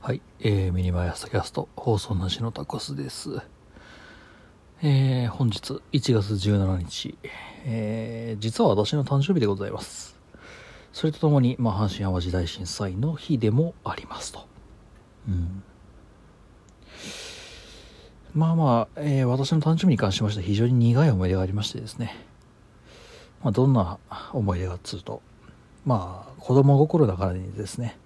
はい、えー、ミニマイアスキャスト放送なしのタコスです。えー、本日1月17日、えー、実は私の誕生日でございます。それとともに、まあ、阪神淡路大震災の日でもありますと。うん。まあまあ、えー、私の誕生日に関しましては非常に苦い思い出がありましてですね。まあ、どんな思い出かっつうと、まあ、子供心だからにですね、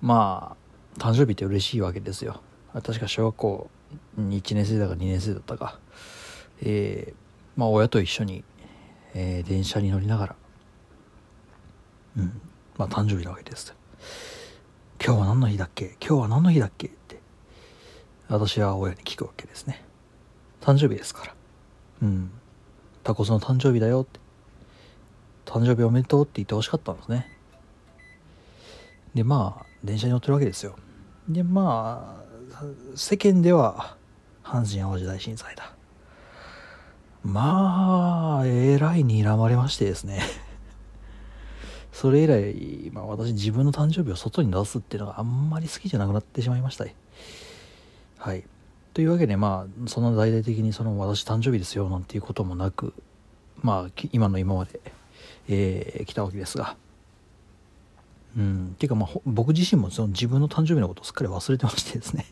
まあ、誕生日って嬉しいわけですよ。確か小学校1年生だか2年生だったか、えー、まあ親と一緒に、えー電車に乗りながら、うん、まあ誕生日なわけです。今日は何の日だっけ？今日は何の日だっけ？って、私は親に聞くわけですね。誕生日ですから。うん。タコスの誕生日だよって。誕生日おめでとうって言ってほしかったんですね。で、まあ、電車に乗ってるわけですよ。で、まあ、世間では、阪神・淡路大震災だ。まあ、えらい睨まれましてですね。それ以来、まあ私自分の誕生日を外に出すっていうのがあんまり好きじゃなくなってしまいました。はい。というわけで、まあ、そんな大々的にその私誕生日ですよなんていうこともなく、まあ、今の今まで、えー来たわけですが。うん、っていうか、まあ、僕自身もその自分の誕生日のことをすっかり忘れてましてですね。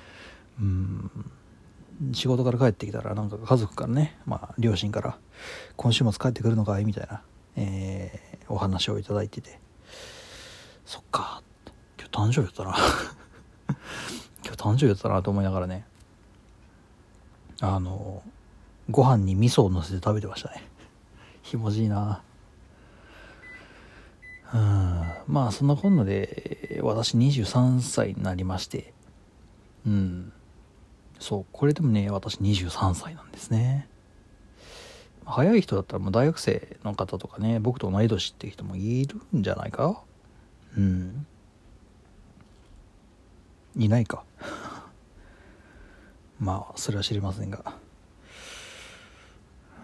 うん、仕事から帰ってきたら、なんか家族からね、まあ、両親から、今週末帰ってくるのかいみたいな、えーお話をいただいてて、そっか、今日誕生日だったな。今日誕生日だったなと思いながらね、あの、ご飯に味噌を乗せて食べてましたね。ひもじいな。うん。まあそんなこんなで私23歳になりまして。うん。そうこれでもね私23歳なんですね。早い人だったらもう大学生の方とかね僕と同い年っていう人もいるんじゃないか？うん。いないか。まあそれは知りませんが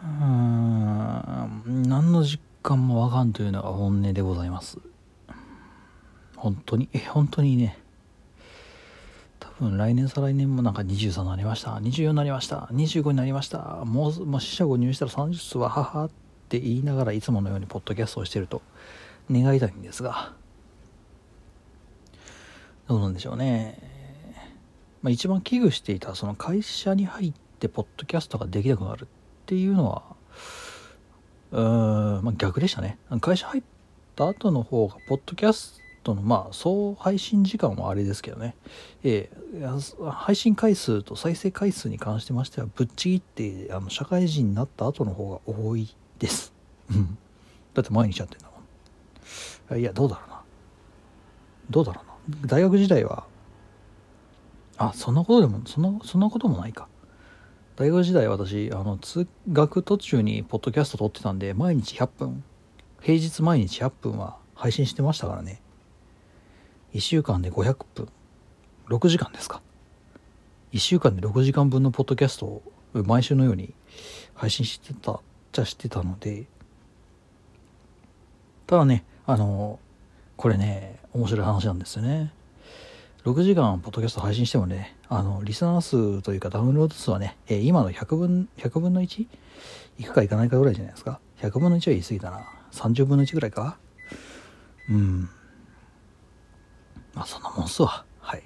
うーん何の実感もわかんというのが本音でございます。本当に？え本当にね。多分来年再来年もなんか23になりました。24になりました。25になりました。もうもう死者誤入したら30数は母って言いながらいつものようにポッドキャストをしてると願いたいんですが。どうなんでしょうね、まあ、一番危惧していたその会社に入ってポッドキャストができなくなるっていうのはうん、まあ、逆でしたね。会社入った後の方がポッドキャストのまあ総配信時間はあれですけどね、ええ配信回数と再生回数に関してましてはぶっちぎってあの社会人になった後の方が多いです。うん。だって毎日やってんだもん。いやどうだろうな。どうだろうな。大学時代はあそんなことでもそんなそんなこともないか。大学時代私あの通学途中にポッドキャスト撮ってたんで毎日100分。平日毎日100分は配信してましたからね。1週間で500分。6時間ですか。1週間で6時間分のポッドキャストを毎週のように配信してたっちゃしてたので。ただねあのこれね面白い話なんですよね。6時間ポッドキャスト配信してもねあのリスナー数というかダウンロード数はね、えー今の100分 ,100 分の 1? いくかいかないかぐらいじゃないですか？100分の1は言い過ぎたな。30分の1ぐらいか？うん。まあそんなもんっすわ。はい。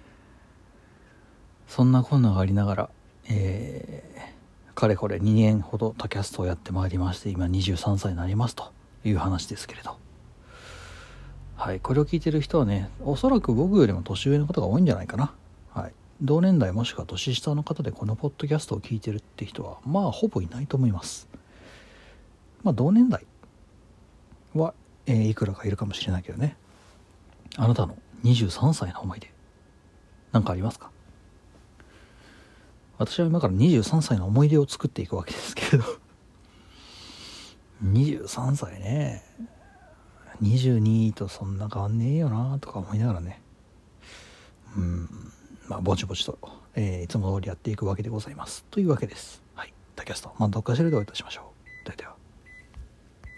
そんなこんながありながらえーかれこれ2年ほどタキャストをやってまいりまして今23歳になりますという話ですけれど。はい、これを聞いてる人はね、おそらく僕よりも年上の方が多いんじゃないかな。はい。同年代もしくは年下の方でこのポッドキャストを聞いてるって人は、まあ、ほぼいないと思います。まあ、同年代は、えーいくらかいるかもしれないけどね。あなたの23歳の思い出、なんかありますか？私は今から23歳の思い出を作っていくわけですけれど。23歳ね。22とそんな変わんねえよなとか思いながらね。うん。まあぼちぼちと、えーいつも通りやっていくわけでございます。というわけです。はい。タキャストまあどっかしらでお会いいたしましょう。ではでは。